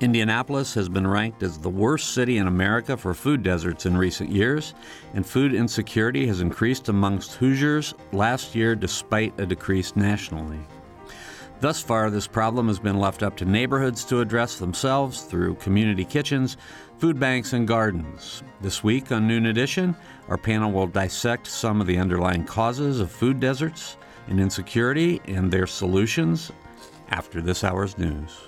Indianapolis has been ranked as the worst city in America for food deserts in recent years, and food insecurity has increased amongst Hoosiers last year despite a decrease nationally. Thus far, this problem has been left up to neighborhoods to address themselves through community kitchens, food banks, and gardens. This week on Noon Edition, our panel will dissect some of the underlying causes of food deserts and insecurity and their solutions after this hour's news.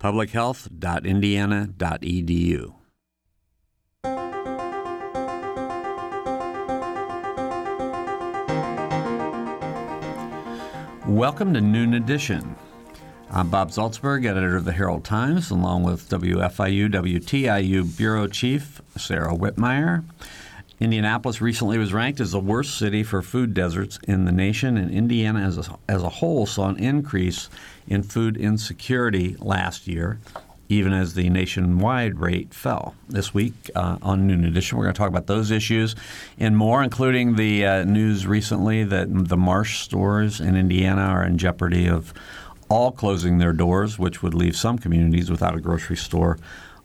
publichealth.indiana.edu. Welcome to Noon Edition. I'm Bob Zaltsberg, editor of the Herald Times, along with WFIU WTIU Bureau Chief Sarah Wittmeyer. Indianapolis recently was ranked as the worst city for food deserts in the nation, and Indiana as a, as a whole saw an increase in food insecurity last year, even as the nationwide rate fell. This week uh, on Noon Edition, we're going to talk about those issues and more, including the uh, news recently that the Marsh stores in Indiana are in jeopardy of all closing their doors, which would leave some communities without a grocery store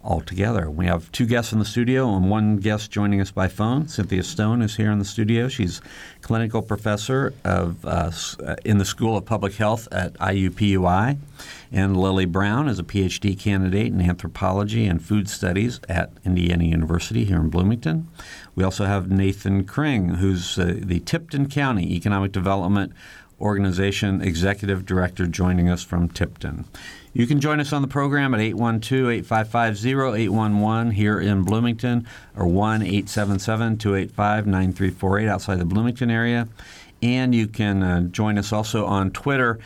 altogether. We have two guests in the studio and one guest joining us by phone. Cynthia Stone is here in the studio. She's clinical professor of uh, uh in the School of Public Health at IUPUI, and Lily Brown is a PhD candidate in anthropology and food studies at Indiana University here in Bloomington. We also have Nathan Kring, who's uh, the Tipton County Economic Development Organization Executive Director, joining us from Tipton. You can join us on the program at 812 855 0811 here in Bloomington or 1 877 285 9348 outside the Bloomington area. And you can uh, join us also on Twitter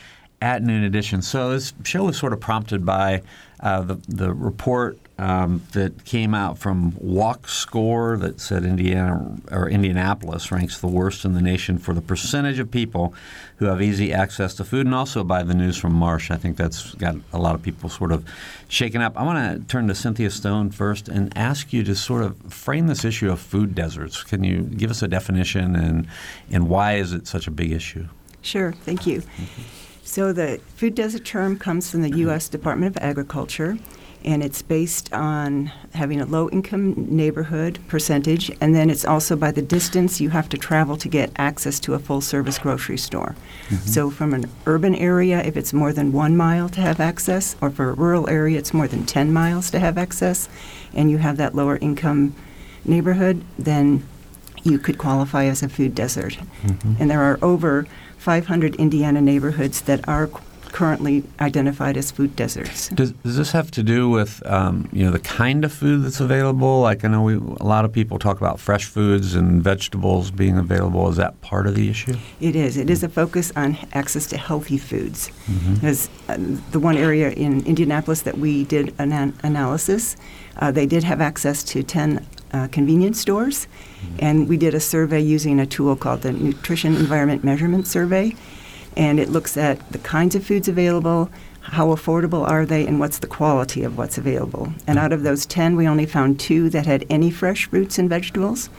at Noon Edition. So this show was sort of prompted by uh, the, the report um, that came out from Walk Score that said Indiana or Indianapolis ranks the worst in the nation for the percentage of people who have easy access to food, and also by the news from Marsh. I think that's got a lot of people sort of shaken up. I want to turn to Cynthia Stone first and ask you to sort of frame this issue of food deserts. Can you give us a definition and and why is it such a big issue? Sure, thank you. So the food desert term comes from the U.S. Department of Agriculture and it's based on having a low income neighborhood percentage, and then it's also by the distance you have to travel to get access to a full service grocery store. Mm-hmm. So, from an urban area, if it's more than one mile to have access, or for a rural area, it's more than 10 miles to have access, and you have that lower income neighborhood, then you could qualify as a food desert. Mm-hmm. And there are over 500 Indiana neighborhoods that are currently identified as food deserts. Does, does this have to do with um, you know the kind of food that's available? Like I know we, a lot of people talk about fresh foods and vegetables being available. Is that part of the issue? It is. It is a focus on access to healthy foods. Mm-hmm. Because uh, the one area in Indianapolis that we did an an- analysis, uh, they did have access to ten uh, convenience stores, mm-hmm. and we did a survey using a tool called the Nutrition Environment Measurement Survey and it looks at the kinds of foods available, how affordable are they, and what's the quality of what's available. And out of those 10, we only found two that had any fresh fruits and vegetables.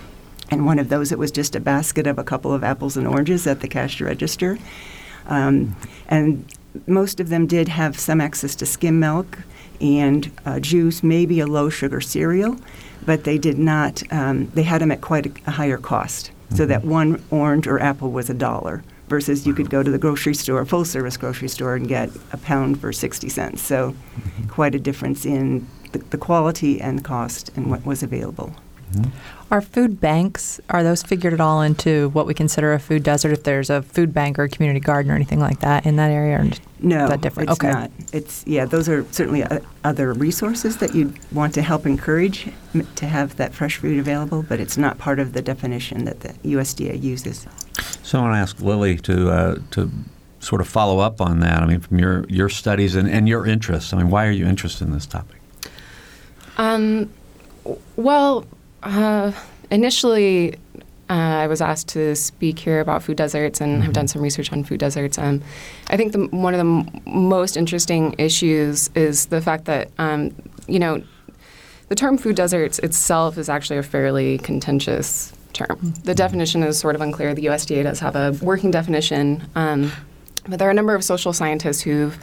And one of those, it was just a basket of a couple of apples and oranges at the cash register. Um, and most of them did have some access to skim milk and uh, juice, maybe a low sugar cereal, but they did not, um, they had them at quite a, a higher cost. Mm-hmm. So that one orange or apple was a dollar versus you could go to the grocery store, full service grocery store, and get a pound for 60 cents. So, mm-hmm. quite a difference in the, the, quality and cost and what was available. Are food banks, are those figured at all into what we consider a food desert if there's a food bank or a community garden or anything like that in that area? Or No, is that different? it's okay. not. It's yeah, those are certainly uh, other resources that you want to help encourage m- to have that fresh food available, but it's not part of the definition that the USDA uses. So I want to ask Lily to uh, to sort of follow up on that. I mean, from your your studies and, and your interests. I mean, why are you interested in this topic? Um, well, uh, initially, uh, I was asked to speak here about food deserts and I've done some research on food deserts. Um, I think the, one of the m- most interesting issues is the fact that, um, you know, the term food deserts itself is actually a fairly contentious term. The definition is sort of unclear. The USDA does have a working definition, um, but there are a number of social scientists who've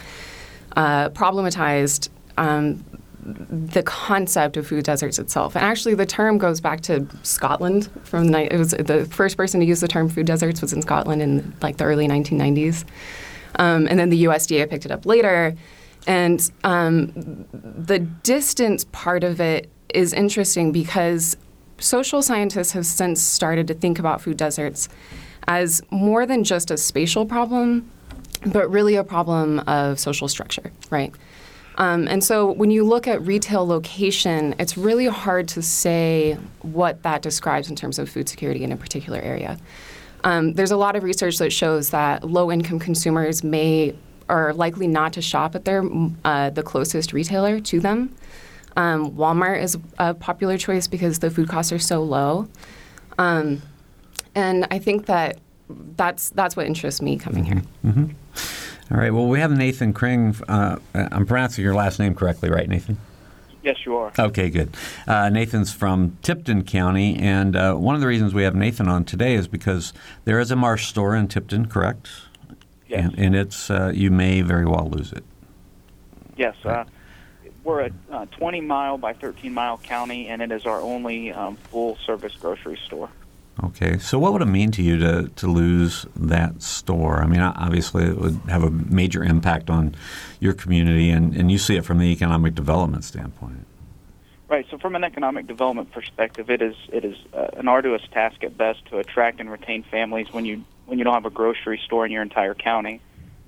uh, problematized um, the concept of food deserts itself. And actually, the term goes back to Scotland. From the, it was the first person to use the term food deserts was in Scotland in like the early 1990s, um, and then the USDA picked it up later. And um, the distance part of it is interesting because social scientists have since started to think about food deserts as more than just a spatial problem, but really a problem of social structure, right? Um, and so when you look at retail location, it's really hard to say what that describes in terms of food security in a particular area. Um, there's a lot of research that shows that low-income consumers may are likely not to shop at their uh, the closest retailer to them. Um, Walmart is a popular choice because the food costs are so low, um, and I think that that's that's what interests me coming here. All right. Well, we have Nathan Kring. Uh, I'm pronouncing your last name correctly, right, Nathan? Yes, you are. Okay, good. Uh, Nathan's from Tipton County, and uh, one of the reasons we have Nathan on today is because there is a Marsh store in Tipton, correct? Yes. And, and it's uh, you may very well lose it. Yes. Uh, we're a uh, 20 mile by 13 mile county, and it is our only um, full service grocery store. Okay. So, what would it mean to you to to lose that store? I mean, obviously, it would have a major impact on your community, and, and you see it from the economic development standpoint. Right. So, from an economic development perspective, it is it is uh, an arduous task at best to attract and retain families when you when you don't have a grocery store in your entire county.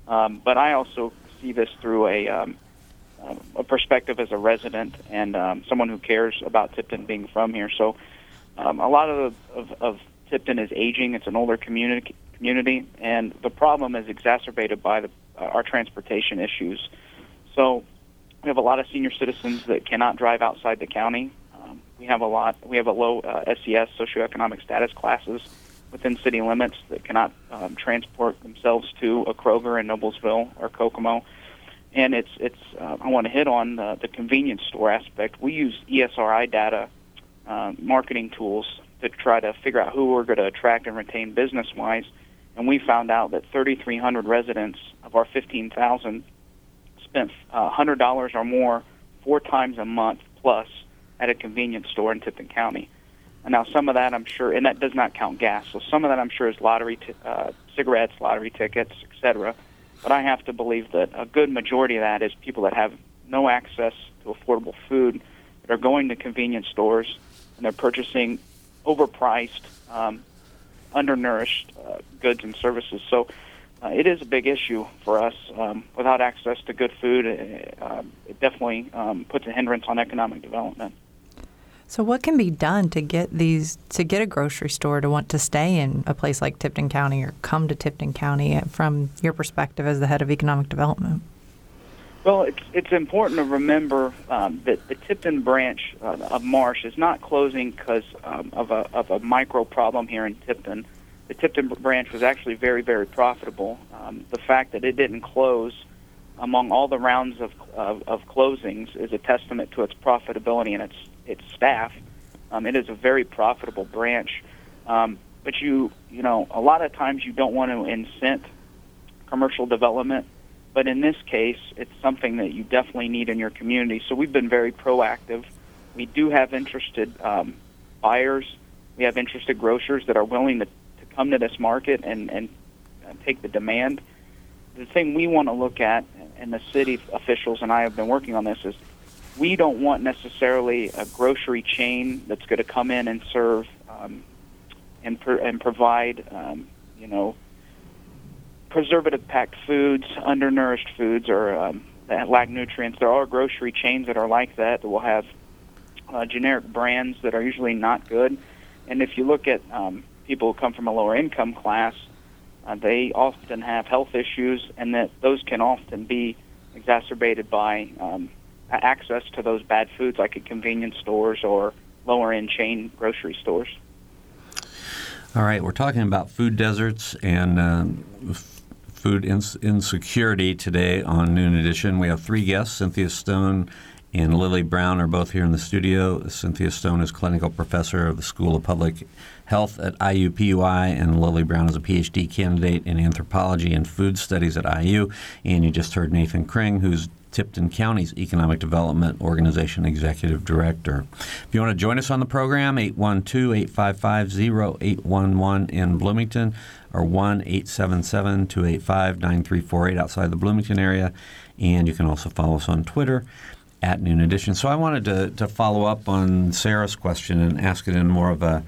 Um, but I also see this through a um, a perspective as a resident and um, someone who cares about Tipton being from here. So, um, a lot of, of of Tipton is aging. It's an older community community, and the problem is exacerbated by the uh, our transportation issues. So, we have a lot of senior citizens that cannot drive outside the county. Um, we have a lot. We have a low uh, SES socioeconomic status classes within city limits that cannot um, transport themselves to a Kroger in Noblesville or Kokomo. And it's it's. Uh, I want to hit on the, the convenience store aspect. We use ESRI data, uh, marketing tools to try to figure out who we're going to attract and retain business-wise. And we found out that 3,300 residents of our 15,000 spent uh, $100 or more four times a month plus at a convenience store in Tipton County. And now some of that I'm sure, and that does not count gas. So some of that I'm sure is lottery, t- uh, cigarettes, lottery tickets, etc. But I have to believe that a good majority of that is people that have no access to affordable food that are going to convenience stores and they're purchasing overpriced, um, undernourished uh, goods and services. So uh, it is a big issue for us. Um, without access to good food, uh, um, it definitely um, puts a hindrance on economic development. So, what can be done to get these to get a grocery store to want to stay in a place like Tipton County or come to Tipton County from your perspective as the head of economic development? Well, it's it's important to remember um, that the Tipton branch uh, of Marsh is not closing because um, of a of a micro problem here in Tipton. The Tipton branch was actually very very profitable. Um, the fact that it didn't close among all the rounds of, of of closings is a testament to its profitability and its its staff. Um, it is a very profitable branch, um, but you you know a lot of times you don't want to incent commercial development but in this case, it's something that you definitely need in your community. So we've been very proactive. We do have interested um, buyers. We have interested grocers that are willing to, to come to this market and, and uh, take the demand. The thing we want to look at, and the city officials and I have been working on this, is we don't want necessarily a grocery chain that's going to come in and serve um, and and provide um, you know preservative packed foods, undernourished foods, or um, that lack nutrients. There are grocery chains that are like that that will have uh, generic brands that are usually not good. And if you look at um, people who come from a lower income class, uh, they often have health issues, and that those can often be exacerbated by um, access to those bad foods, like at convenience stores or lower end chain grocery stores. All right, we're talking about food deserts and um, food ins- insecurity today on Noon Edition. We have three guests Cynthia Stone and Lily Brown are both here in the studio. Cynthia Stone is clinical professor of the School of Public Health at IUPUI, and Lily Brown is a PhD candidate in anthropology and food studies at IU. And you just heard Nathan Kring, who's Tipton County's Economic Development Organization Executive Director. If you want to join us on the program, 812 855 0811 in Bloomington or 1 877 285 9348 outside the Bloomington area. And you can also follow us on Twitter at Noon Edition. So I wanted to, to follow up on Sarah's question and ask it in more of a,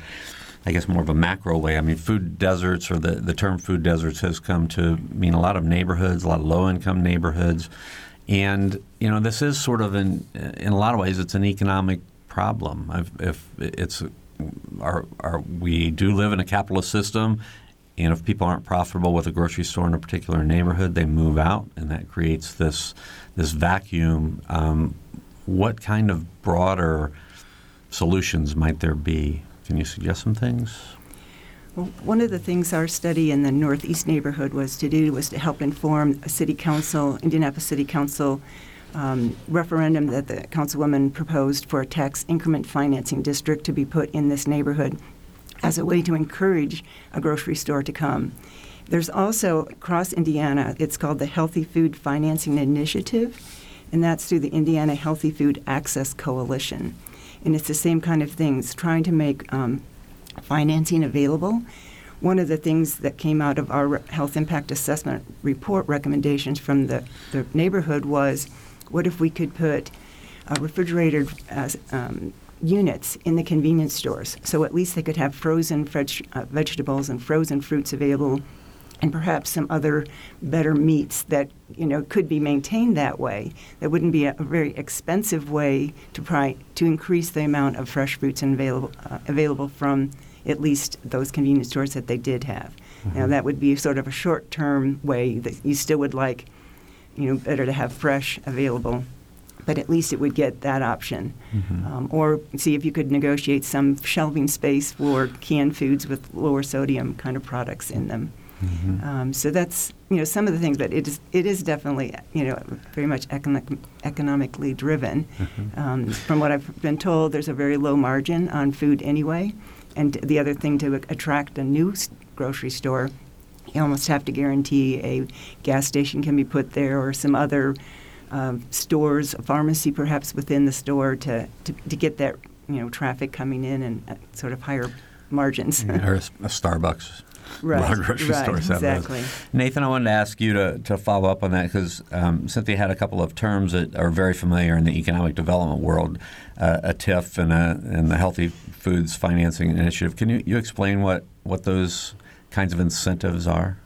I guess, more of a macro way. I mean, food deserts or the, the term food deserts has come to mean a lot of neighborhoods, a lot of low income neighborhoods. And, you know, this is sort of, in, in a lot of ways, it's an economic problem. If, if it's, our, our, we do live in a capitalist system, and if people aren't profitable with a grocery store in a particular neighborhood, they move out, and that creates this this vacuum. Um, what kind of broader solutions might there be? Can you suggest some things? Well, one of the things our study in the Northeast neighborhood was to do was to help inform a city council, Indianapolis City Council, um, referendum that the councilwoman proposed for a tax increment financing district to be put in this neighborhood as a way to encourage a grocery store to come. There's also across Indiana, it's called the Healthy Food Financing Initiative, and that's through the Indiana Healthy Food Access Coalition. And it's the same kind of things, trying to make um, financing available. One of the things that came out of our health impact assessment report recommendations from the, the neighborhood was what if we could put uh, refrigerated uh, um, units in the convenience stores so at least they could have frozen veg- uh, vegetables and frozen fruits available and perhaps some other better meats that you know could be maintained that way. That wouldn't be a, a very expensive way to try to increase the amount of fresh fruits available uh, available from at least those convenience stores that they did have. Mm-hmm. Now that would be sort of a short-term way that you still would like, you know, better to have fresh available but at least it would get that option. Mm-hmm. Um, or see if you could negotiate some shelving space for canned foods with lower sodium kind of products in them. Mm-hmm. Um, so that's you know some of the things, but it is it is definitely you know very much economic, economically driven. Mm-hmm. Um, from what I've been told, there's a very low margin on food anyway, and the other thing to attract a new grocery store, you almost have to guarantee a gas station can be put there or some other uh, stores, a pharmacy perhaps within the store to, to, to get that you know traffic coming in and uh, sort of higher margins. or a, a Starbucks right, a lot of grocery right, stores have exactly. those. Nathan, I wanted to ask you to, to follow up on that because um, Cynthia had a couple of terms that are very familiar in the economic development world, uh, a TIF and, a, and the Healthy Foods Financing Initiative. Can you, you explain what, what those kinds of incentives are?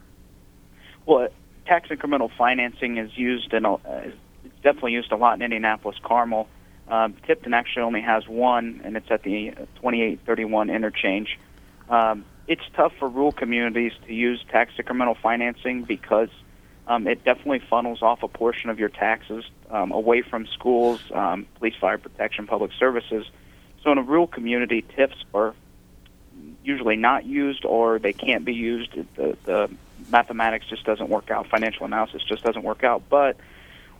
Well, tax incremental financing is used in a, uh, it's definitely used a lot in Indianapolis Carmel. Um, Tipton actually only has one, and it's at the 2831 interchange. Um, it's tough for rural communities to use tax incremental financing because um, it definitely funnels off a portion of your taxes um, away from schools, um, police, fire protection, public services. So in a rural community, TIFs are usually not used or they can't be used. The, the mathematics just doesn't work out. Financial analysis just doesn't work out. But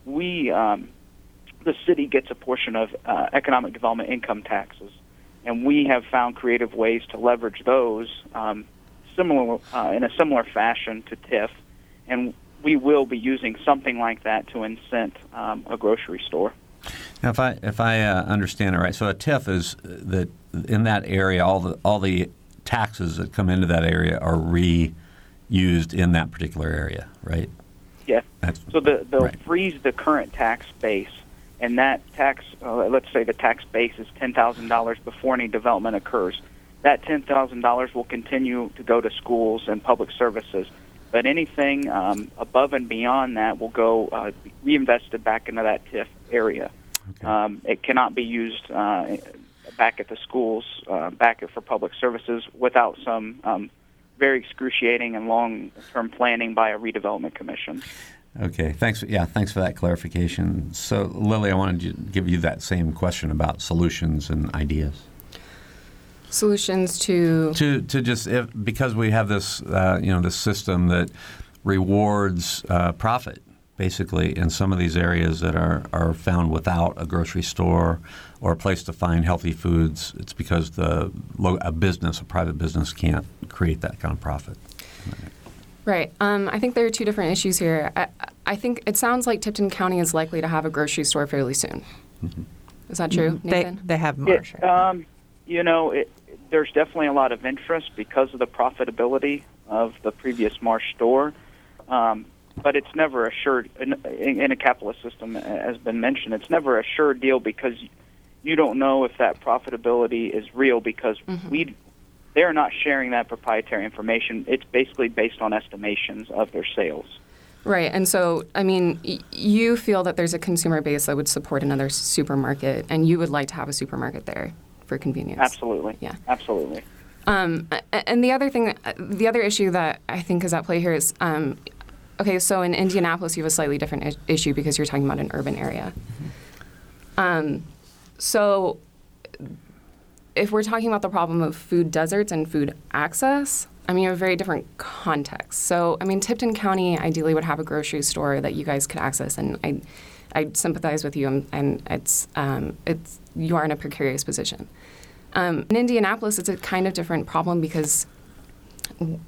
we, um, the city gets a portion of uh, economic development income taxes and we have found creative ways to leverage those um, similar uh, in a similar fashion to TIF, and we will be using something like that to incent um, a grocery store. Now, if I if I uh, understand it right, so a TIF is that in that area, all the all the taxes that come into that area are reused in that particular area, right? Yeah. That's, so the, they'll right. freeze the current tax base and that tax, uh, let's say the tax base is ten thousand dollars before any development occurs, that ten thousand dollars will continue to go to schools and public services. But anything um, above and beyond that will go uh, reinvested back into that TIF area. Okay. Um, it cannot be used uh, back at the schools, uh, back at, for public services, without some um, very excruciating and long-term planning by a redevelopment commission. Okay, thanks. Yeah, thanks for that clarification. So, Lily, I wanted to give you that same question about solutions and ideas. Solutions to To to just if, because we have this uh, you know this system that rewards uh, profit basically in some of these areas that are, are found without a grocery store or a place to find healthy foods. It's because the a business, a private business, can't create that kind of profit. Right. Um, I think there are two different issues here. I, I think it sounds like Tipton County is likely to have a grocery store fairly soon. Is that true, They, Nathan? they have It, Marsh. um, you know, it, there's definitely a lot of interest because of the profitability of the previous Marsh store, um, but it's never assured in, in, in a capitalist system, as been mentioned. It's never a sure deal because you don't know if that profitability is real because we they're not sharing that proprietary information. It's basically based on estimations of their sales. Right. And so, I mean, y- you feel that there's a consumer base that would support another supermarket, and you would like to have a supermarket there for convenience. Absolutely. Yeah. Absolutely. Um, and the other thing, uh, the other issue that I think is at play here is, um, okay, so in Indianapolis, you have a slightly different is- issue because you're talking about an urban area. Um, so if we're talking about the problem of food deserts and food access, I mean, you have a very different context. So, I mean, Tipton County ideally would have a grocery store that you guys could access, and I, I sympathize with you, and, and it's, um, it's, you are in a precarious position. Um, in Indianapolis, it's a kind of different problem because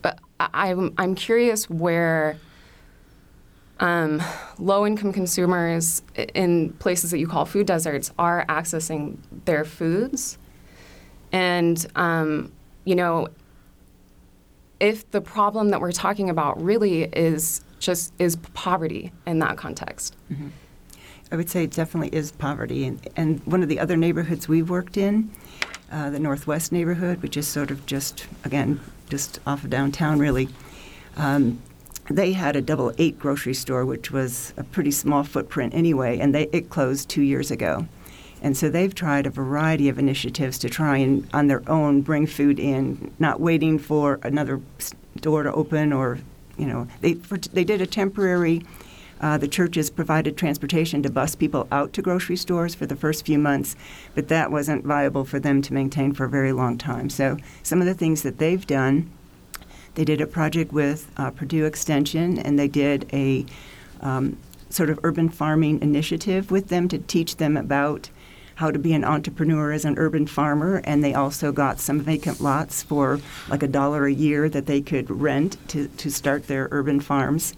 uh, I'm, I'm curious where um, low income consumers in places that you call food deserts are accessing their foods. And, um, you know, if the problem that we're talking about really is just is poverty in that context. I would say it definitely is poverty. And, and one of the other neighborhoods we've worked in, uh, the Northwest neighborhood, which is sort of just, again, just off of downtown, really, um, they had a double eight grocery store, which was a pretty small footprint anyway, and they, it closed two years ago. And so they've tried a variety of initiatives to try and, on their own, bring food in, not waiting for another store to open or, you know, they, for, they did a temporary uh, the churches provided transportation to bus people out to grocery stores for the first few months, but that wasn't viable for them to maintain for a very long time. So, some of the things that they've done, they did a project with uh, Purdue Extension, and they did a um, sort of urban farming initiative with them to teach them about how to be an entrepreneur as an urban farmer, and they also got some vacant lots for like a dollar a year that they could rent to, to start their urban farms.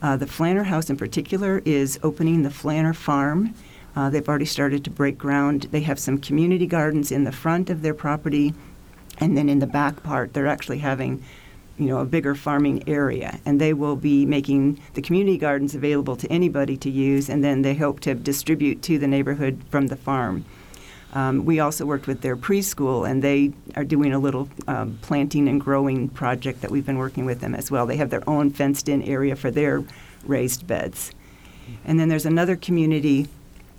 Uh, the Flanner House, in particular, is opening the Flanner Farm. Uh, they've already started to break ground. They have some community gardens in the front of their property, and then in the back part, they're actually having, you know, a bigger farming area. And they will be making the community gardens available to anybody to use, and then they hope to distribute to the neighborhood from the farm. Um, we also worked with their preschool, and they are doing a little um, planting and growing project that we've been working with them as well. They have their own fenced in area for their raised beds. And then there's another community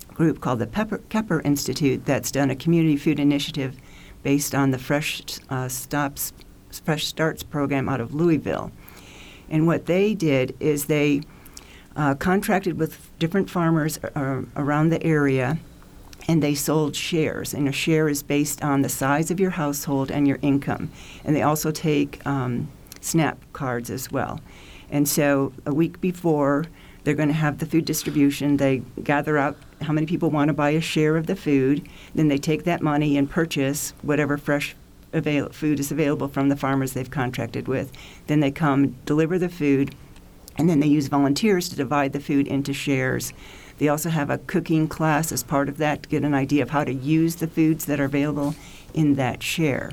group called the Pepper, Kheprw Institute that's done a community food initiative based on the Fresh uh, Stops, Fresh Starts program out of Louisville. And what they did is they uh, contracted with different farmers uh, around the area and they sold shares. And a share is based on the size of your household and your income. And they also take um, SNAP cards as well. And so a week before, they're going to have the food distribution. They gather up how many people want to buy a share of the food. Then they take that money and purchase whatever fresh avail- food is available from the farmers they've contracted with. Then they come, deliver the food, and then they use volunteers to divide the food into shares. They also have a cooking class as part of that to get an idea of how to use the foods that are available in that share.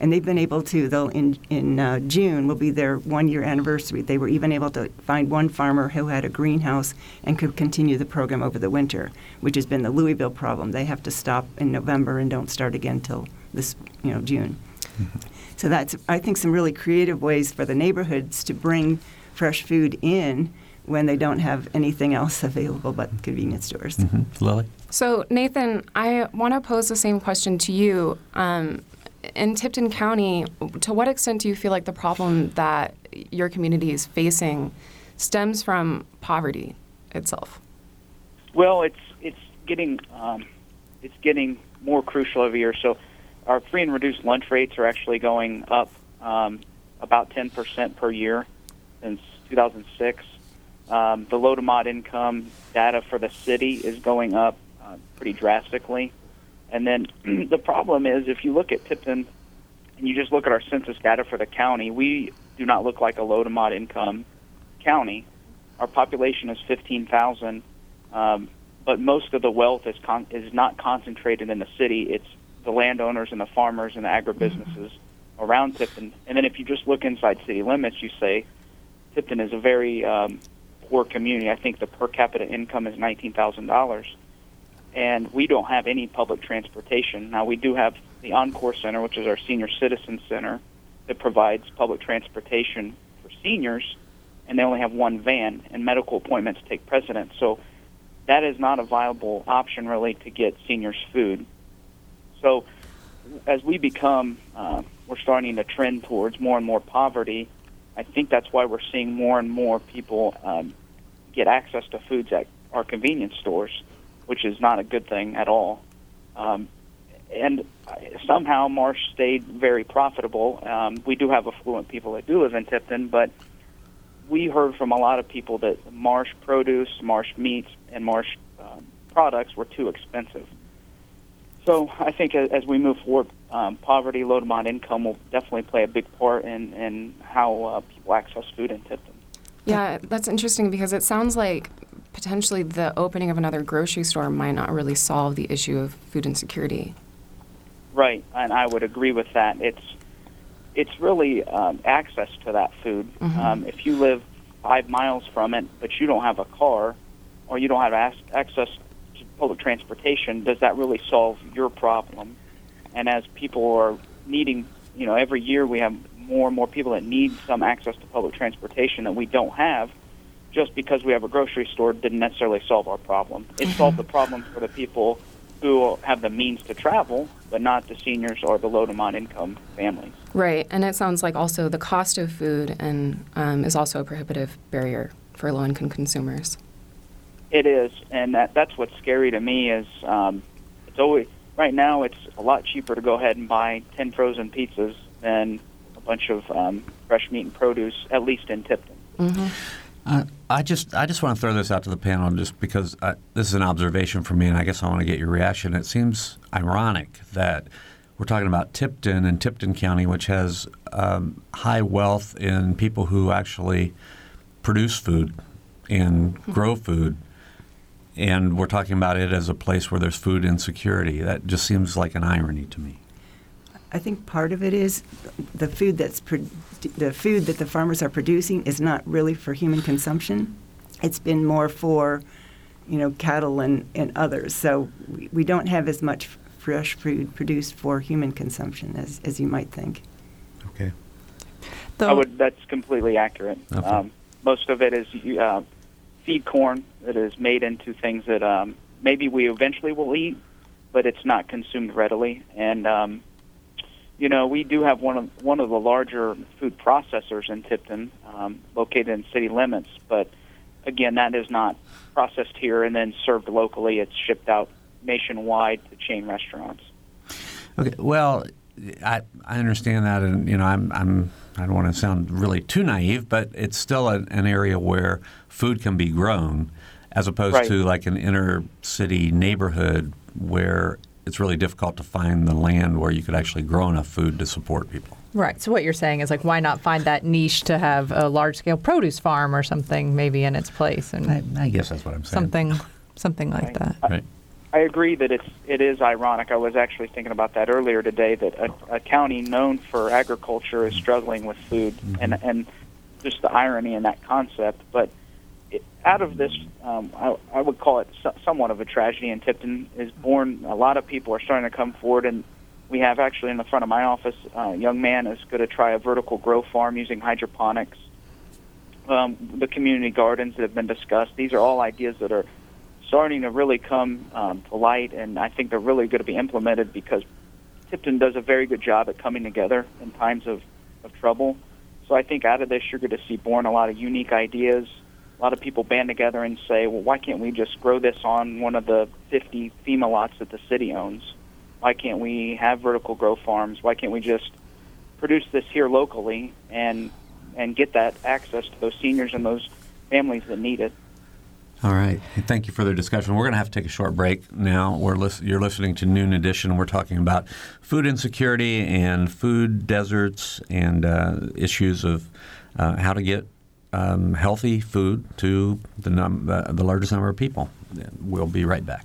And they've been able to, though, in, in uh, June will be their one year anniversary. They were even able to find one farmer who had a greenhouse and could continue the program over the winter, which has been the Louisville problem. They have to stop in November and don't start again till this, you know, June. So that's, I think, some really creative ways for the neighborhoods to bring fresh food in when they don't have anything else available but convenience stores. Mhm. Lily? So, Nathan, I want to pose the same question to you. Um, in Tipton County, to what extent do you feel like the problem that your community is facing stems from poverty itself? Well, it's it's getting um, it's getting more crucial every year. So, our free and reduced lunch rates are actually going up um, about 10% per year since 2006. Um, the low to mod income data for the city is going up uh, pretty drastically. And then the problem is if you look at Tipton and you just look at our census data for the county, we do not look like a low to mod income county. Our population is 15,000, um, but most of the wealth is con- is not concentrated in the city. It's the landowners and the farmers and the agribusinesses around Tipton. And then if you just look inside city limits, you say Tipton is a very um, poor community. I think the per capita income is nineteen thousand dollars, and we don't have any public transportation. Now we do have the Encore Center, which is our senior citizen center, that provides public transportation for seniors, and they only have one van, and medical appointments take precedence. So that is not a viable option really to get seniors food. So as we become, uh, we're starting to trend towards more and more poverty. I think that's why we're seeing more and more people um, get access to foods at our convenience stores, which is not a good thing at all. Um, and somehow Marsh stayed very profitable. Um, we do have affluent people that do live in Tipton, but we heard from a lot of people that Marsh produce, Marsh meats, and Marsh um, products were too expensive. So I think as, we move forward, um, poverty, low to moderate income will definitely play a big part in, in how uh, people access food in Tipton. Yeah, that's interesting because it sounds like potentially the opening of another grocery store might not really solve the issue of food insecurity. Right, and I would agree with that. It's it's really um, access to that food. Mhm. Um, if you live five miles from it, but you don't have a car, or you don't have access public transportation, does that really solve your problem? And as people are needing, you know, every year we have more and more people that need some access to public transportation that we don't have. Just because we have a grocery store didn't necessarily solve our problem. It solved the problem for the people who have the means to travel, but not the seniors or the low to mod income families. Right, and it sounds like also the cost of food and um, is also a prohibitive barrier for low-income consumers. It is, and that that's what's scary to me is um, it's always right now it's a lot cheaper to go ahead and buy ten frozen pizzas than a bunch of um, fresh meat and produce, at least in Tipton. Uh, I just I just want to throw this out to the panel just because uh, this is an observation for me, and I guess I want to get your reaction. It seems ironic that we're talking about Tipton and Tipton County, which has um, high wealth in people who actually produce food and grow food, and we're talking about it as a place where there's food insecurity. That just seems like an irony to me. I think part of it is the food that's pro- the food that the farmers are producing is not really for human consumption. It's been more for, you know, cattle and, and others. So we, we don't have as much fresh food produced for human consumption as, as you might think. Okay. The- I would. That's completely accurate. Okay. Um, most of it is uh, feed corn that is made into things that um, maybe we eventually will eat, but it's not consumed readily. And um, you know, we do have one of one of the larger food processors in Tipton, um, located in city limits. But again, that is not processed here and then served locally. It's shipped out nationwide to chain restaurants. Okay. Well, I I understand that, and you know, I'm I'm I don't want to sound really too naive, but it's still an, an area where food can be grown, as opposed Right. to like an inner city neighborhood where it's really difficult to find the land where you could actually grow enough food to support people. Right. So what you're saying is like, why not find that niche to have a large scale produce farm or something maybe in its place and I, I guess that's what I'm saying. something, something like Right. that. Right. I agree that it's it is ironic. I was actually thinking about that earlier today. That a, a county known for agriculture is struggling with food, mm-hmm. and and just the irony in that concept. But it, out of this, um, I, I would call it so, somewhat of a tragedy. In Tipton is born. A lot of people are starting to come forward, and we have actually in the front of my office, uh, a young man is going to try a vertical grow farm using hydroponics. Um, the community gardens that have been discussed. These are all ideas that are starting to really come um, to light, and I think they're really going to be implemented because Tipton does a very good job at coming together in times of, of trouble. So I think out of this, you're going to see born a lot of unique ideas. A lot of people band together and say, well, why can't we just grow this on one of the 50 FEMA lots that the city owns? Why can't we have vertical grow farms? Why can't we just produce this here locally and and get that access to those seniors and those families that need it? All right. Thank you for the discussion. We're going to have to take a short break now. We're you're listening to Noon Edition. We're talking about food insecurity and food deserts and uh, issues of uh, how to get um, healthy food to the, num- uh, the largest number of people. We'll be right back.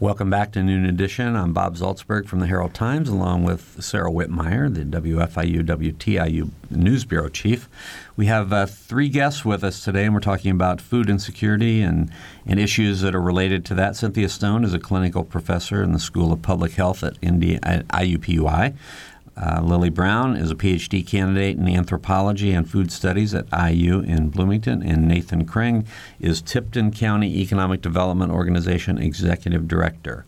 Welcome back to Noon Edition. I'm Bob Zaltsberg from the Herald Times, along with Sarah Wittmeyer, the WFIU WTIU News Bureau Chief. We have uh, three guests with us today, and we're talking about food insecurity and, and issues that are related to that. Cynthia Stone is a clinical professor in the School of Public Health at, Indi- at IUPUI. Uh, Lily Brown is a PhD candidate in anthropology and food studies at IU in Bloomington, and Nathan Kring is Tipton County Economic Development Organization Executive Director.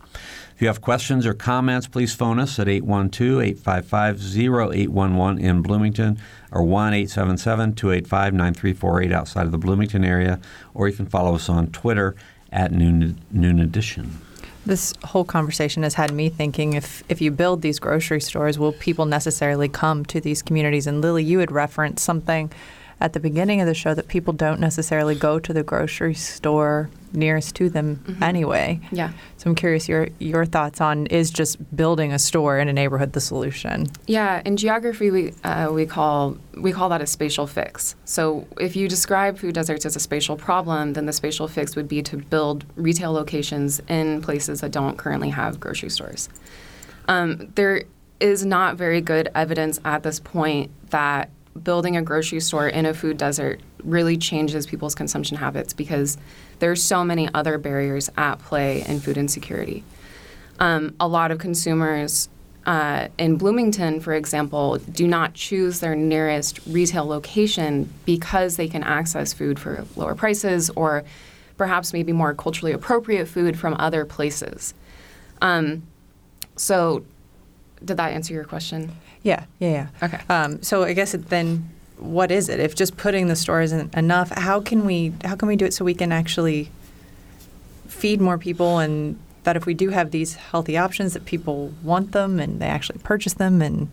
If you have questions or comments, please phone us at 812 855 0811 in Bloomington or 1 877 285 9348 outside of the Bloomington area, or you can follow us on Twitter at Noon, Noon Edition. This whole conversation has had me thinking if, if you build these grocery stores, will people necessarily come to these communities? And Lily, you had referenced something at the beginning of the show that people don't necessarily go to the grocery store nearest to them mm-hmm. anyway. Yeah. So I'm curious your your thoughts on is just building a store in a neighborhood the solution? Yeah, in geography we uh, we call we call that a spatial fix. So if you describe food deserts as a spatial problem, then the spatial fix would be to build retail locations in places that don't currently have grocery stores. Um, there is not very good evidence at this point that building a grocery store in a food desert really changes people's consumption habits because there's so many other barriers at play in food insecurity. Um, a lot of consumers uh, in Bloomington, for example, do not choose their nearest retail location because they can access food for lower prices or perhaps maybe more culturally appropriate food from other places. Um, so, did that answer your question? Yeah, yeah, yeah. Okay. Um, so I guess it then, what is it? If just putting the store isn't enough, how can we how can we do it so we can actually feed more people and that if we do have these healthy options that people want them and they actually purchase them and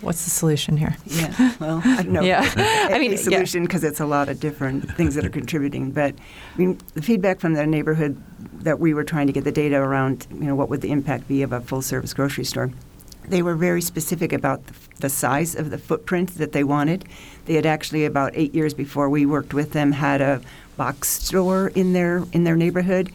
what's the solution here? Yeah, well, I don't know. yeah, I mean, solution because yeah. it's a lot of different things that are contributing. But I mean, the feedback from the neighborhood that we were trying to get the data around, you know, what would the impact be of a full service grocery store? They were very specific about the size of the footprint that they wanted. They had actually about eight years before we worked with them had a box store in their in their neighborhood,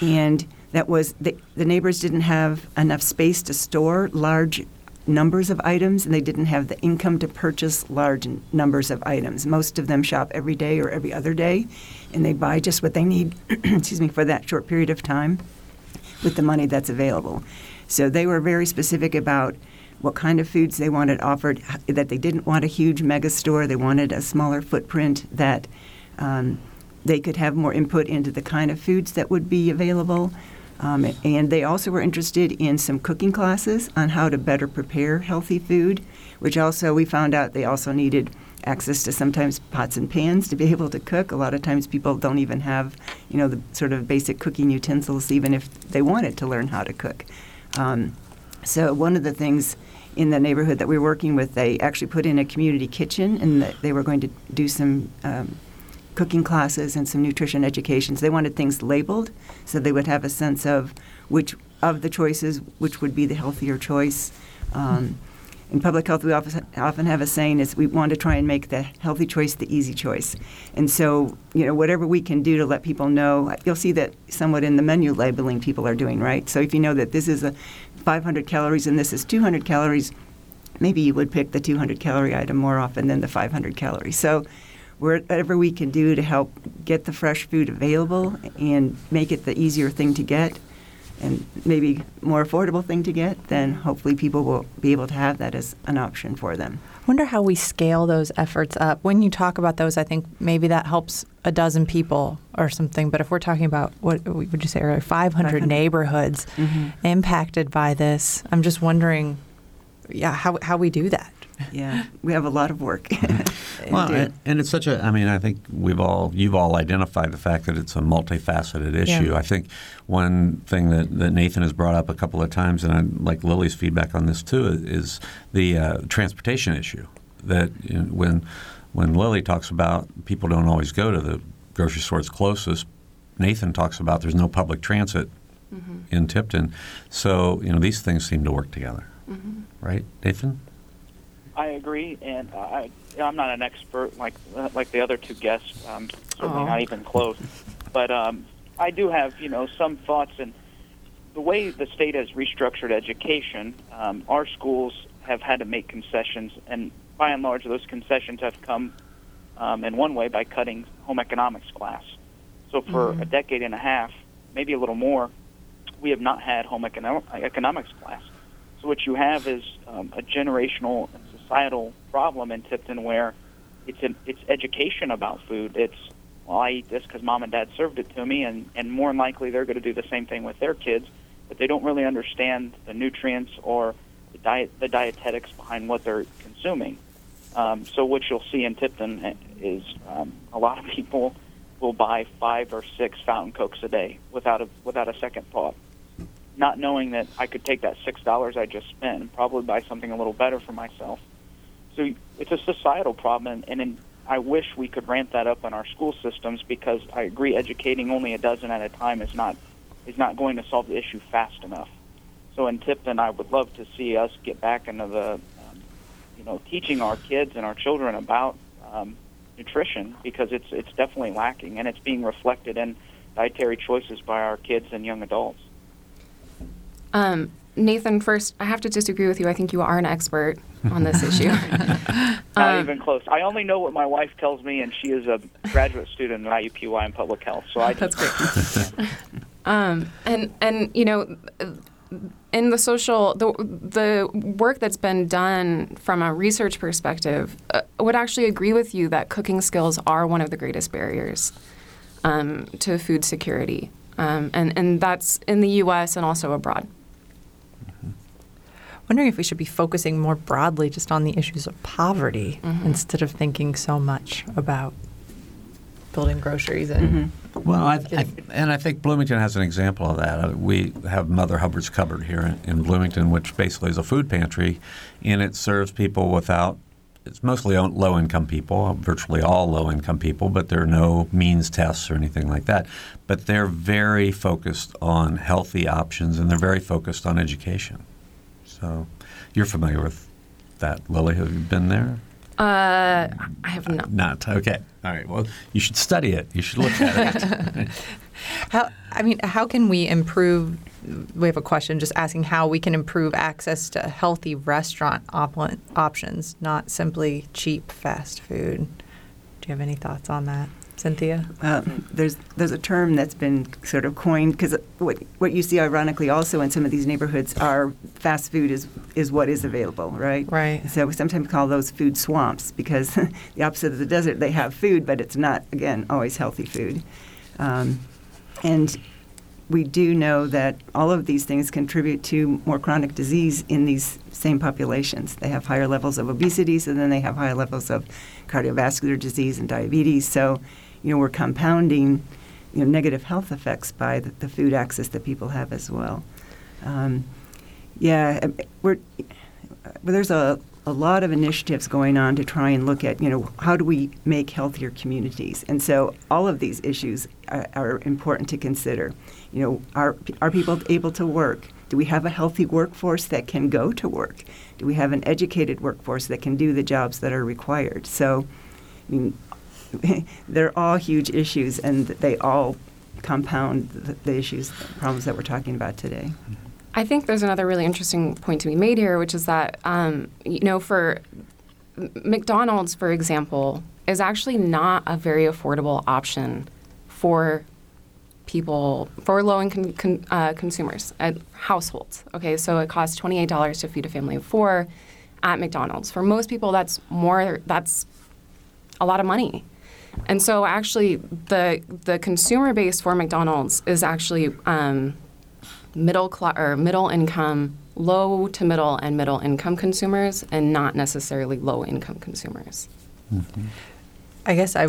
and that was the, the neighbors didn't have enough space to store large numbers of items and they didn't have the income to purchase large n- numbers of items. Most of them shop every day or every other day and they buy just what they need excuse me for that short period of time with the money that's available. So they were very specific about what kind of foods they wanted offered, that they didn't want a huge mega store, they wanted a smaller footprint, that um, they could have more input into the kind of foods that would be available. Um, and they also were interested in some cooking classes on how to better prepare healthy food, which also we found out they also needed access to sometimes pots and pans to be able to cook. A lot of times people don't even have, you know, the sort of basic cooking utensils, even if they wanted to learn how to cook. Um, so one of the things in the neighborhood that we were working with, they actually put in a community kitchen, and they were going to do some um, cooking classes and some nutrition educations. They wanted things labeled so they would have a sense of which of the choices which would be the healthier choice. Um, in public health, we often, often have a saying is we want to try and make the healthy choice the easy choice. And so, you know, whatever we can do to let people know, you'll see that somewhat in the menu labeling people are doing, right? So if you know that this is a 500 calories and this is 200 calories, maybe you would pick the 200 calorie item more often than the 500 calories. So whatever we can do to help get the fresh food available and make it the easier thing to get and maybe more affordable thing to get, then hopefully people will be able to have that as an option for them. I wonder how we scale those efforts up. When you talk about those, I think maybe that helps a dozen people or something. But if we're talking about what would you say earlier, 500, 500. neighborhoods mm-hmm. impacted by this, I'm just wondering, yeah, how how we do that. Yeah, we have a lot of work. Well, to and, and it's such a. I mean, I think we've all you've all identified the fact that it's a multifaceted issue. Yeah. I think one thing that, that Nathan has brought up a couple of times, and I'd like Lily's feedback on this too, is the uh, transportation issue. That you know, when when Lily talks about people don't always go to the grocery store that's closest, Nathan talks about there's no public transit in Tipton. So you know these things seem to work together, right, Nathan? I agree, and uh, I, I'm not an expert like uh, like the other two guests. Um, certainly not even close. But um, I do have you know some thoughts, and the way the state has restructured education, um, our schools have had to make concessions, and by and large, those concessions have come um, in one way by cutting home economics class. So for a decade and a half, maybe a little more, we have not had home econo- economics class. So what you have is um, a generational and societal problem in Tipton where it's an, it's education about food. It's well, I eat this because mom and dad served it to me, and and more than likely they're going to do the same thing with their kids, but they don't really understand the nutrients or the diet the dietetics behind what they're consuming. Um, so what you'll see in Tipton uh, is um, a lot of people will buy five or six fountain cokes a day without a without a second thought not knowing that I could take that six dollars I just spent and probably buy something a little better for myself. So it's a societal problem, and, and I wish we could ramp that up in our school systems because I agree, educating only a dozen at a time is not is not going to solve the issue fast enough. So in Tipton, I would love to see us get back into the, um, you know, teaching our kids and our children about um, nutrition because it's it's definitely lacking, and it's being reflected in dietary choices by our kids and young adults. Um, Nathan, first, I have to disagree with you. I think you are an expert on this issue. Not Um, even close. I only know what my wife tells me, and she is a graduate student at IUPUI in public health. So I That's great. Um, and and you know, in the social the the work that's been done from a research perspective, uh, would actually agree with you that cooking skills are one of the greatest barriers um, to food security, um, and and that's in the U.S. and also abroad. Wondering if we should be focusing more broadly just on the issues of poverty instead of thinking so much about building groceries and Well, I, I, and I think Bloomington has an example of that. Uh, We have Mother Hubbard's Cupboard here in, in Bloomington, which basically is a food pantry, and it serves people without. It's mostly low income people, virtually all low income people, but there are no means tests or anything like that. But they're very focused on healthy options and they're very focused on education. So you're familiar with that, Lily. Have you been there? Uh, I have not. Not okay. All right. Well, you should study it. You should look at it. How, I mean, how can we improve? We have a question just asking how we can improve access to healthy restaurant op- options, not simply cheap fast food. Do you have any thoughts on that, Cynthia? Uh, there's there's a term that's been sort of coined because what what you see ironically also in some of these neighborhoods are fast food is is what is available, right? Right. So we sometimes call those food swamps because the opposite of the desert, they have food, but it's not again always healthy food. Um, and we do know that all of these things contribute to more chronic disease in these same populations. They have higher levels of obesity, so then they have higher levels of cardiovascular disease and diabetes. So, you know, we're compounding, you know, negative health effects by the, the food access that people have as well. Um, yeah, uh, we're there's a a lot of initiatives going on to try and look at, you know, how do we make healthier communities? And so all of these issues are, are important to consider. You know, are, are people able to work? Do we have a healthy workforce that can go to work? Do we have an educated workforce that can do the jobs that are required? So, I mean, they're all huge issues, and they all compound the, the issues, the problems that we're talking about today. I think there's another really interesting point to be made here, which is that, um, you know, for McDonald's, for example, is actually not a very affordable option for people, for low income con- uh, consumers, at households. Okay, so it costs $28 to feed a family of four at McDonald's. For most people, that's more, that's a lot of money. And so actually, the, the consumer base for McDonald's is actually um, middle cl- or middle income, low to middle and middle income consumers, and not necessarily low income consumers. I guess I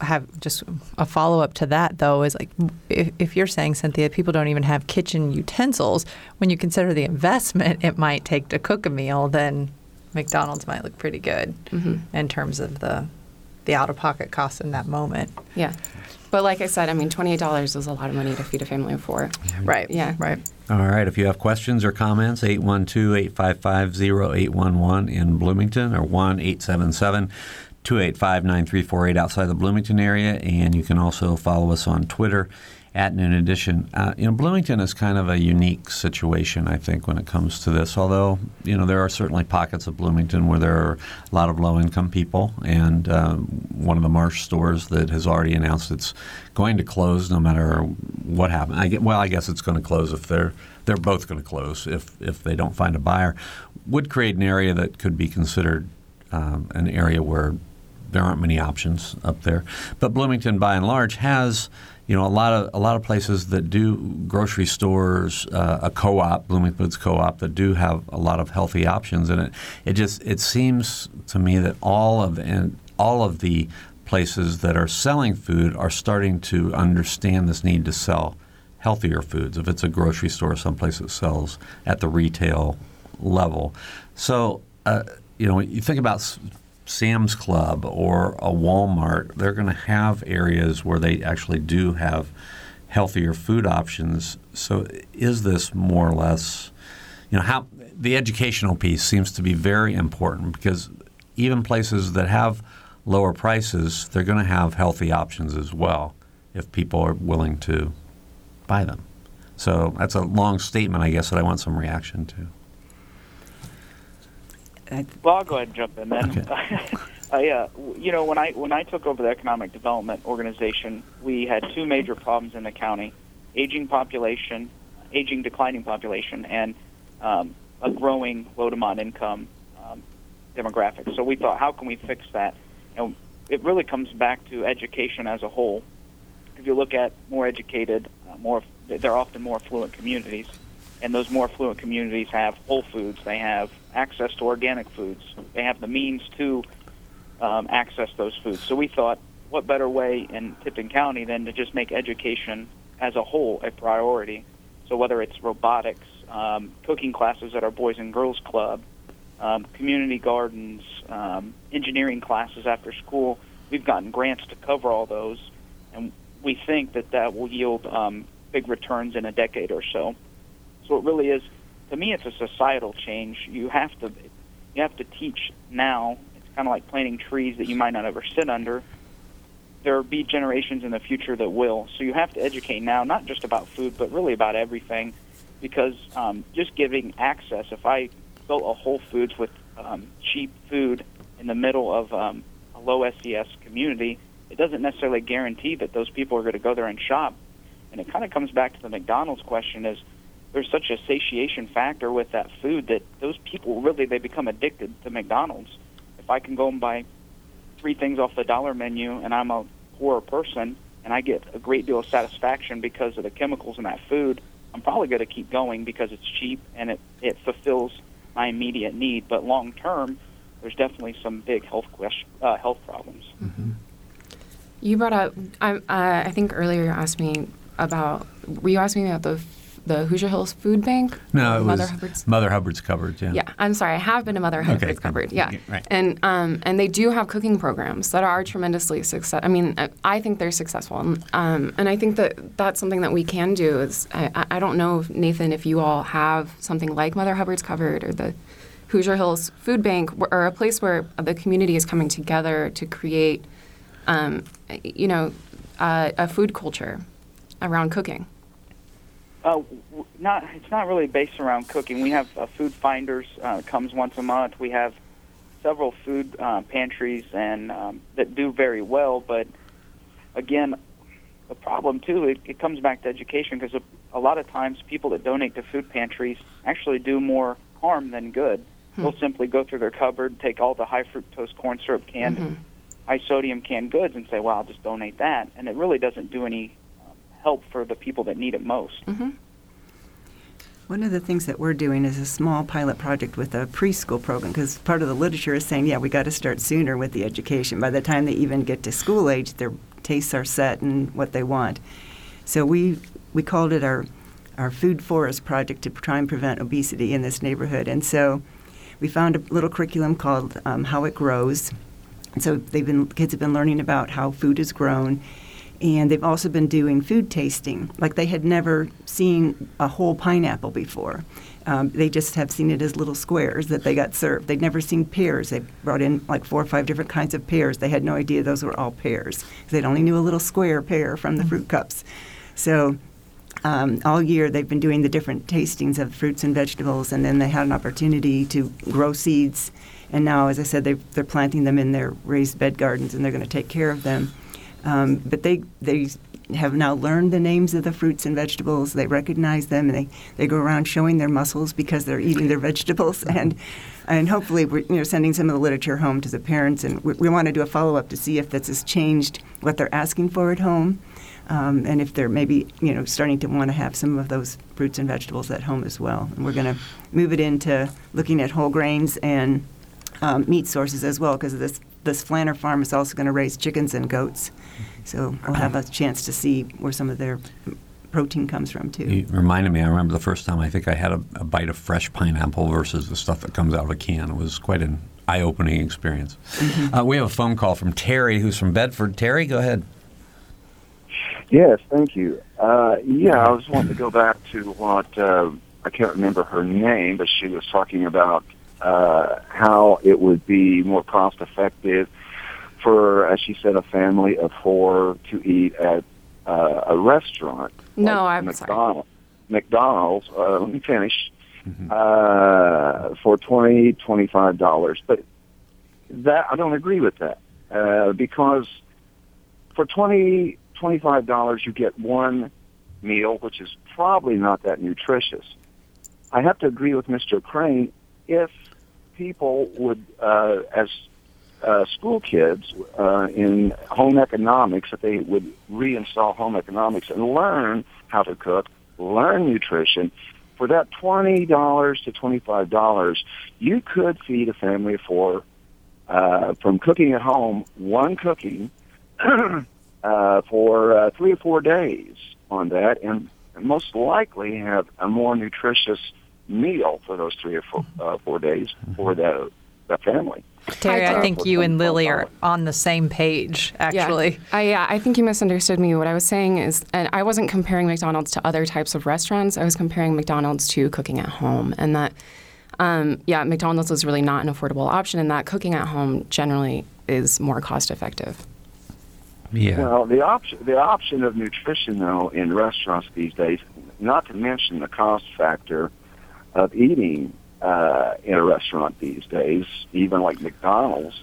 have just a follow up to that, though, is like if, if you're saying, Cynthia, people don't even have kitchen utensils, when you consider the investment it might take to cook a meal, then McDonald's might look pretty good in terms of the, the out of pocket cost in that moment. Yeah. But like I said, I mean, $28 is a lot of money to feed a family of four. Right. Yeah. Right. All right. If you have questions or comments, 812-855-0811 in Bloomington or 1-877-285-9348 outside the Bloomington area. And you can also follow us on Twitter at Noon Edition. Uh, you know, Bloomington is kind of a unique situation, I think, when it comes to this. Although, you know, there are certainly pockets of Bloomington where there are a lot of low-income people, and um, one of the Marsh stores that has already announced it's going to close no matter what happens. I get, well, I guess it's going to close if they're they're both going to close if if they don't find a buyer. Would create an area that could be considered um, an area where there aren't many options up there. But Bloomington, by and large, has you know a lot of a lot of places that do grocery stores, uh, a co-op, Blooming Foods co-op, that do have a lot of healthy options. And it it just it seems to me that all of and all of the places that are selling food are starting to understand this need to sell healthier foods. If it's a grocery store, someplace that sells at the retail level, so uh, you know you think about. Sam's Club or a Walmart, they're going to have areas where they actually do have healthier food options. So is this more or less, you know, how the educational piece seems to be very important because even places that have lower prices, they're going to have healthy options as well if people are willing to buy them. So that's a long statement, I guess, that I want some reaction to. I, Well, I'll go ahead and jump in then. I, uh, you know, when I when I took over the economic development organization, we had two major problems in the county: aging population, aging declining population, and um, a growing low to mod income um, demographic. So we thought, how can we fix that? And it really comes back to education as a whole. If you look at more educated, uh, more they're often more affluent communities and those more affluent communities have whole foods. They have access to organic foods. They have the means to um, access those foods. So we thought, what better way in Tipton County than to just make education as a whole a priority? So whether it's robotics, um, cooking classes at our Boys and Girls Club, um, community gardens, um, engineering classes after school, we've gotten grants to cover all those, and we think that that will yield um, big returns in a decade or so. So it really is, to me, it's a societal change. You have to, you have to teach now. It's kind of like planting trees that you might not ever sit under. There will be generations in the future that will. So you have to educate now, not just about food, but really about everything, because um, just giving access. If I built a Whole Foods with um, cheap food in the middle of um, a low SES community, it doesn't necessarily guarantee that those people are going to go there and shop. And it kind of comes back to the McDonald's question: is there's such a satiation factor with that food that those people really they become addicted to McDonald's. If I can go and buy three things off the dollar menu and I'm a poor person and I get a great deal of satisfaction because of the chemicals in that food, I'm probably going to keep going because it's cheap and it, it fulfills my immediate need. But long term, there's definitely some big health question, uh, health problems. Mm-hmm. You brought up, I, uh, I think earlier you asked me about, were you asking me about the the Hoosier Hills Food Bank? No, it Mother was Hubbard's. Mother Hubbard's Cupboard. Yeah. Yeah, I'm sorry. I have been to Mother Hubbard's good. Cupboard. Yeah, right. and um, and they do have cooking programs that are tremendously success. I mean, I- I think they're successful, and, um, and I think that that's something that we can do. Is I, I- don't know, Nathan, if you all have something like Mother Hubbard's Cupboard or the Hoosier Hills Food Bank, or a place where the community is coming together to create, um, you know, uh, a food culture around cooking. Uh, not it's not really based around cooking. We have uh, food finders uh, comes once a month. We have several food uh, pantries and um, that do very well. But again, the problem too it, it comes back to education because a, a lot of times people that donate to food pantries actually do more harm than good. They'll simply go through their cupboard, take all the high fructose corn syrup canned, high sodium canned goods, and say, "Well, I'll just donate that," and it really doesn't do any help for the people that need it most. One of the things that we're doing is a small pilot project with a preschool program because part of the literature is saying, yeah, we got to start sooner with the education. By the time they even get to school age, their tastes are set and what they want. So we we called it our our food forest project to try and prevent obesity in this neighborhood. And so we found a little curriculum called um, How It Grows. And so they've been kids have been learning about how food is grown, and they've also been doing food tasting. Like they had never seen a whole pineapple before. Um, they just have seen it as little squares that they got served. They'd never seen pears. They brought in like four or five different kinds of pears. They had no idea those were all pears. They'd only knew a little square pear from the fruit cups. So um, all year they've been doing the different tastings of fruits and vegetables, and then they had an opportunity to grow seeds. And now, as I said, they, they're planting them in their raised bed gardens, and they're going to take care of them. Um, but they they have now learned the names of the fruits and vegetables. They recognize them, and they, they go around showing their muscles because they're eating their vegetables. And and hopefully, we're you know sending some of the literature home to the parents, and we, we want to do a follow up to see if this has changed what they're asking for at home. Um, and if they're maybe you know starting to want to have some of those fruits and vegetables at home as well, and we're going to move it into looking at whole grains and um, meat sources as well, because this this Flanner farm is also going to raise chickens and goats, so we'll have a chance to see where some of their protein comes from too. You reminded me. I remember the first time I think I had a, a bite of fresh pineapple versus the stuff that comes out of a can. It was quite an eye-opening experience. Uh, we have a phone call from Terry, who's from Bedford. Terry, go ahead. Yes, thank you. Uh, yeah, I was wanting to go back to what uh, I can't remember her name, but she was talking about uh, how it would be more cost effective for, as she said, a family of four to eat at uh, a restaurant. No, like I'm sorry. McDonald's. McDonald's. Uh, let me finish. Uh, for twenty, twenty-five dollars, but that I don't agree with that uh, because for twenty, twenty-five dollars you get one meal, which is probably not that nutritious. I have to agree with Mr. Crane. If people would, uh, as uh, school kids uh, in home economics, that they would reinstall home economics and learn how to cook, learn nutrition. For that twenty dollars to twenty-five dollars, you could feed a family of four uh, from cooking at home, one cooking uh, for uh, three or four days on that, and most likely have a more nutritious meal for those three or four, uh, four days for the the family. Terry, I Terry. think you and Lily are on the same page, actually. Yeah. I, yeah, I think you misunderstood me. What I was saying is, and I wasn't comparing McDonald's to other types of restaurants. I was comparing McDonald's to cooking at home, and that um, yeah, McDonald's is really not an affordable option, and that cooking at home generally is more cost effective. Yeah. Well, the option the option of nutrition though in restaurants these days, not to mention the cost factor of eating uh, in a restaurant these days, even like McDonald's.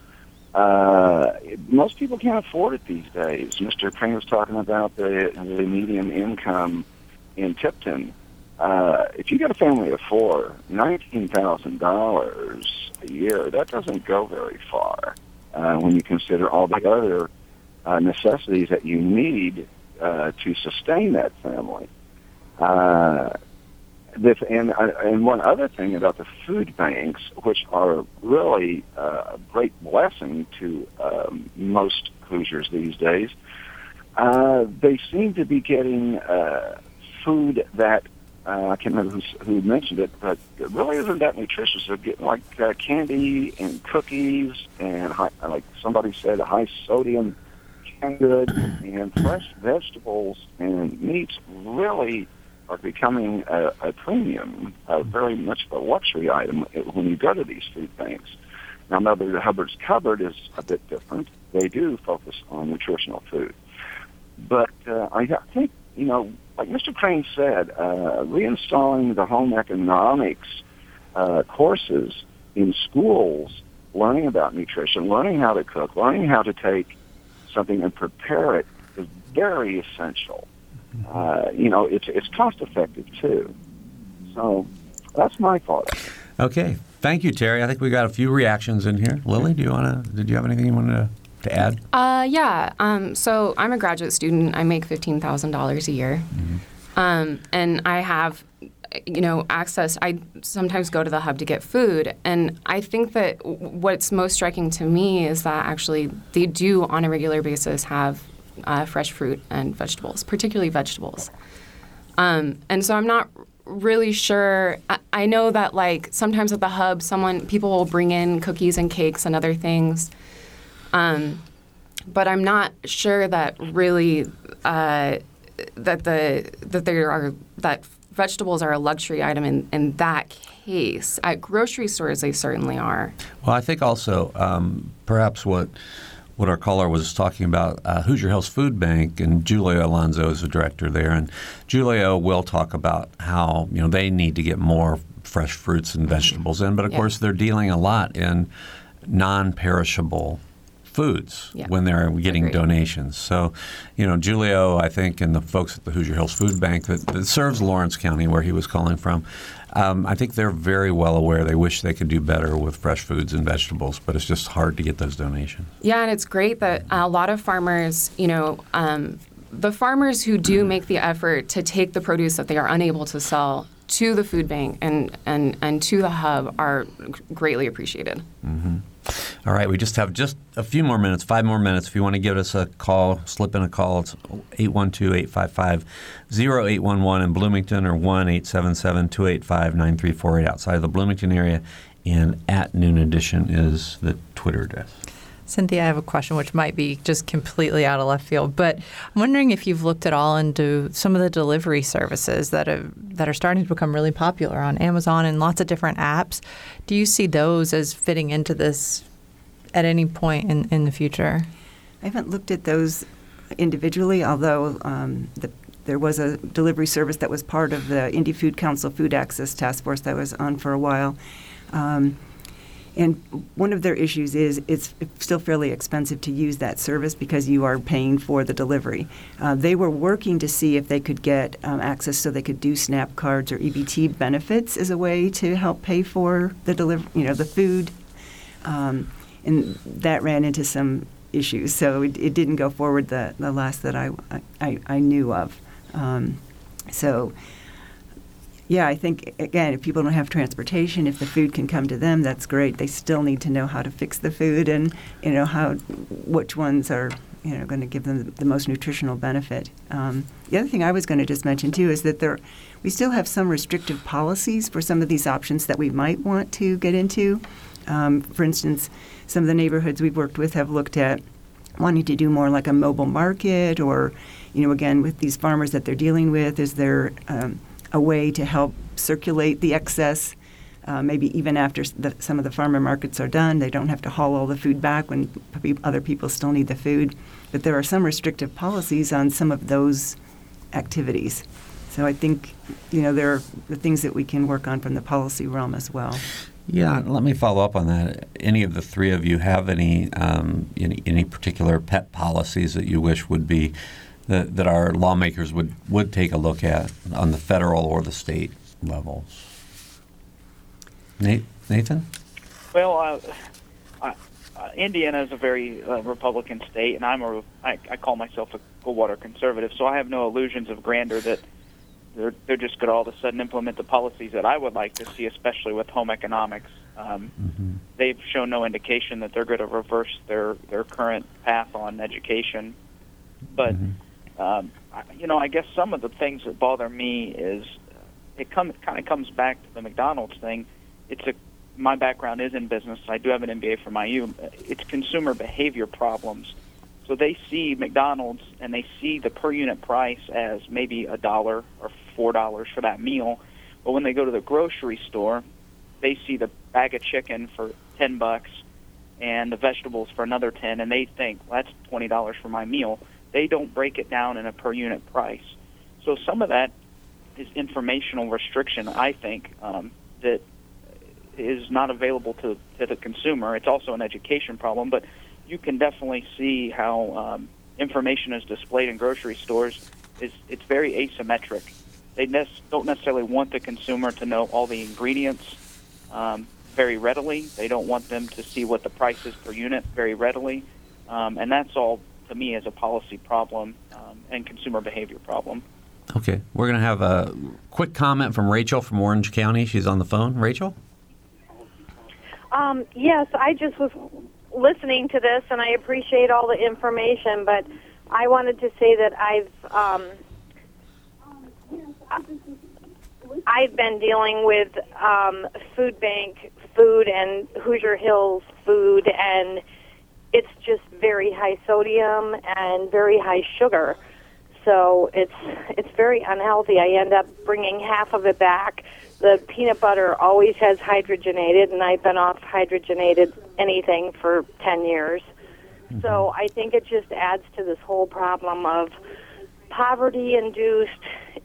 Uh, most people can't afford it these days. Mr. Crane was talking about the, the median income in Tipton. Uh, if you got a family of four, nineteen thousand dollars a year, that doesn't go very far uh, when you consider all the other uh, necessities that you need uh, to sustain that family. Uh, this, and, uh, and one other thing about the food banks, which are really uh, a great blessing to um, most Hoosiers these days, uh, they seem to be getting uh, food that uh, I can't remember who, mentioned it, but it really isn't that nutritious. They're getting like uh, candy and cookies and high, like somebody said, high sodium canned goods and fresh vegetables and meats. Really are becoming a, a premium, a very much a luxury item when you go to these food banks. Now, Mother Hubbard's Cupboard is a bit different. They do focus on nutritional food. But uh, I think, you know, like Mr. Crane said, uh, reinstalling the home economics uh, courses in schools, learning about nutrition, learning how to cook, learning how to take something and prepare it is very essential uh, you know, it's it's cost effective too. So that's my thought. Okay, thank you, Terry. I think we got a few reactions in here. Lily, do you want to? Did you have anything you wanted to, to add? Uh, yeah. Um, so I'm a graduate student. I make fifteen thousand dollars a year, um, and I have, you know, access. I sometimes go to the hub to get food, and I think that what's most striking to me is that actually they do on a regular basis have uh, fresh fruit and vegetables, particularly vegetables. Um, and so I'm not really sure. I, I know that like sometimes at the hub, someone people will bring in cookies and cakes and other things. Um, but I'm not sure that really uh, that the that there are that vegetables are a luxury item in, in that case. At grocery stores, they certainly are. Well, I think also um, perhaps what what our caller was talking about, uh, Hoosier Hills Food Bank, and Julio Alonso is the director there, and Julio will talk about how you know they need to get more fresh fruits and vegetables in, but of Yeah. course they're dealing a lot in non-perishable foods Yeah. when they're getting Agreed. donations. So, you know, Julio, I think, and the folks at the Hoosier Hills Food Bank that, that serves Lawrence County, where he was calling from, um, I think they're very well aware. They wish they could do better with fresh foods and vegetables, but it's just hard to get those donations. Yeah, and it's great that a lot of farmers, you know, um, the farmers who do make the effort to take the produce that they are unable to sell to the food bank and, and, and to the hub are greatly appreciated. All right, we just have just a few more minutes, five more minutes. If you want to give us a call, slip in a call. It's 812-855-0811 in Bloomington or 1-877-285-9348 outside of the Bloomington area. And at Noon Edition is the Twitter address. Cynthia, I have a question which might be just completely out of left field, but I'm wondering if you've looked at all into some of the delivery services that have, that are starting to become really popular on Amazon and lots of different apps. Do you see those as fitting into this at any point in, in the future? I haven't looked at those individually, although um, the, there was a delivery service that was part of the Indy Food Council Food Access Task Force that was on for a while. Um, and one of their issues is it's still fairly expensive to use that service because you are paying for the delivery. Uh, they were working to see if they could get um, access so they could do SNAP cards or EBT benefits as a way to help pay for the deliver, you know, the food. Um, and that ran into some issues, so it, it didn't go forward. The, the last that I, I, I knew of. Um, so yeah, I think again, if people don't have transportation, if the food can come to them, that's great. They still need to know how to fix the food and you know how which ones are you know going to give them the most nutritional benefit. Um, the other thing I was going to just mention too is that there we still have some restrictive policies for some of these options that we might want to get into. Um, for instance, some of the neighborhoods we've worked with have looked at wanting to do more like a mobile market, or you know, again with these farmers that they're dealing with, is there um, a way to help circulate the excess Uh, maybe even after the, some of the farmer markets are done, they don't have to haul all the food back when pe- other people still need the food. But there are some restrictive policies on some of those activities. So I think, you know, there are the things that we can work on from the policy realm as well. Yeah, let me follow up on that. Any of the three of you have any um, any, any particular pet policies that you wish would be that, that our lawmakers would, would take a look at on the federal or the state levels? Nate, Nathan? Well, uh, I, uh, Indiana is a very uh, Republican state, and I'm a I, I call myself a Goldwater conservative, so I have no illusions of grandeur that they're they're just going to all of a sudden implement the policies that I would like to see, especially with home economics. Um, They've shown no indication that they're going to reverse their their current path on education, but um, you know, I guess some of the things that bother me is uh, it come kind of comes back to the McDonald's thing. It's a my background is in business. I do have an MBA from IU. It's consumer behavior problems. So they see McDonald's and they see the per unit price as maybe a dollar or four dollars for that meal. But when they go to the grocery store, they see the bag of chicken for ten bucks and the vegetables for another ten, and they think well, that's twenty dollars for my meal. They don't break it down in a per unit price. So some of that is informational restriction. I think um, that is not available to, to the consumer. It's also an education problem, but you can definitely see how um, information is displayed in grocery stores. is It's very asymmetric. They ne- don't necessarily want the consumer to know all the ingredients um, very readily. They don't want them to see what the price is per unit very readily. Um, and that's all, to me, as a policy problem um, and consumer behavior problem. Okay, we're going to have a quick comment from Rachel from Orange County. She's on the phone. Rachel? Um, yes, I just was listening to this, and I appreciate all the information. But I wanted to say that I've um, I've been dealing with um, food bank food and Hoosier Hills food, and it's just very high sodium and very high sugar. So it's it's very unhealthy. I end up bringing half of it back. The peanut butter always has hydrogenated, and I've been off hydrogenated anything for ten years. Mm-hmm. So I think it just adds to this whole problem of poverty-induced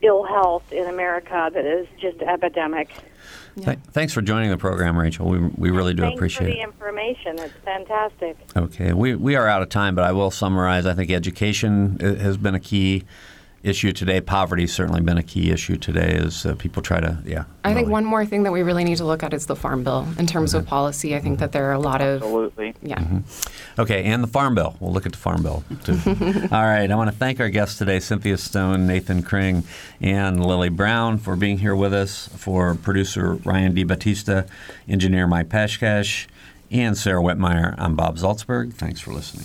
ill health in America that is just epidemic. Th- thanks for joining the program, Rachel. We, we really do Thanks appreciate for it. the information. It's fantastic. Okay, we, we are out of time, but I will summarize. I think education uh, has been a key issue today. Poverty's certainly been a key issue today as uh, people try to, yeah. I think one more thing that we really need to look at is the Farm Bill in terms of policy. I think that there are a lot of Absolutely. yeah. Okay, and the Farm Bill. We'll look at the Farm Bill, too. All right, I want to thank our guests today, Cynthia Stone, Nathan Kring, and Lily Brown, for being here with us, for producer Ryan DiBattista, engineer Mike Pashkash, and Sarah Wittmeyer. I'm Bob Zaltsberg. Thanks for listening.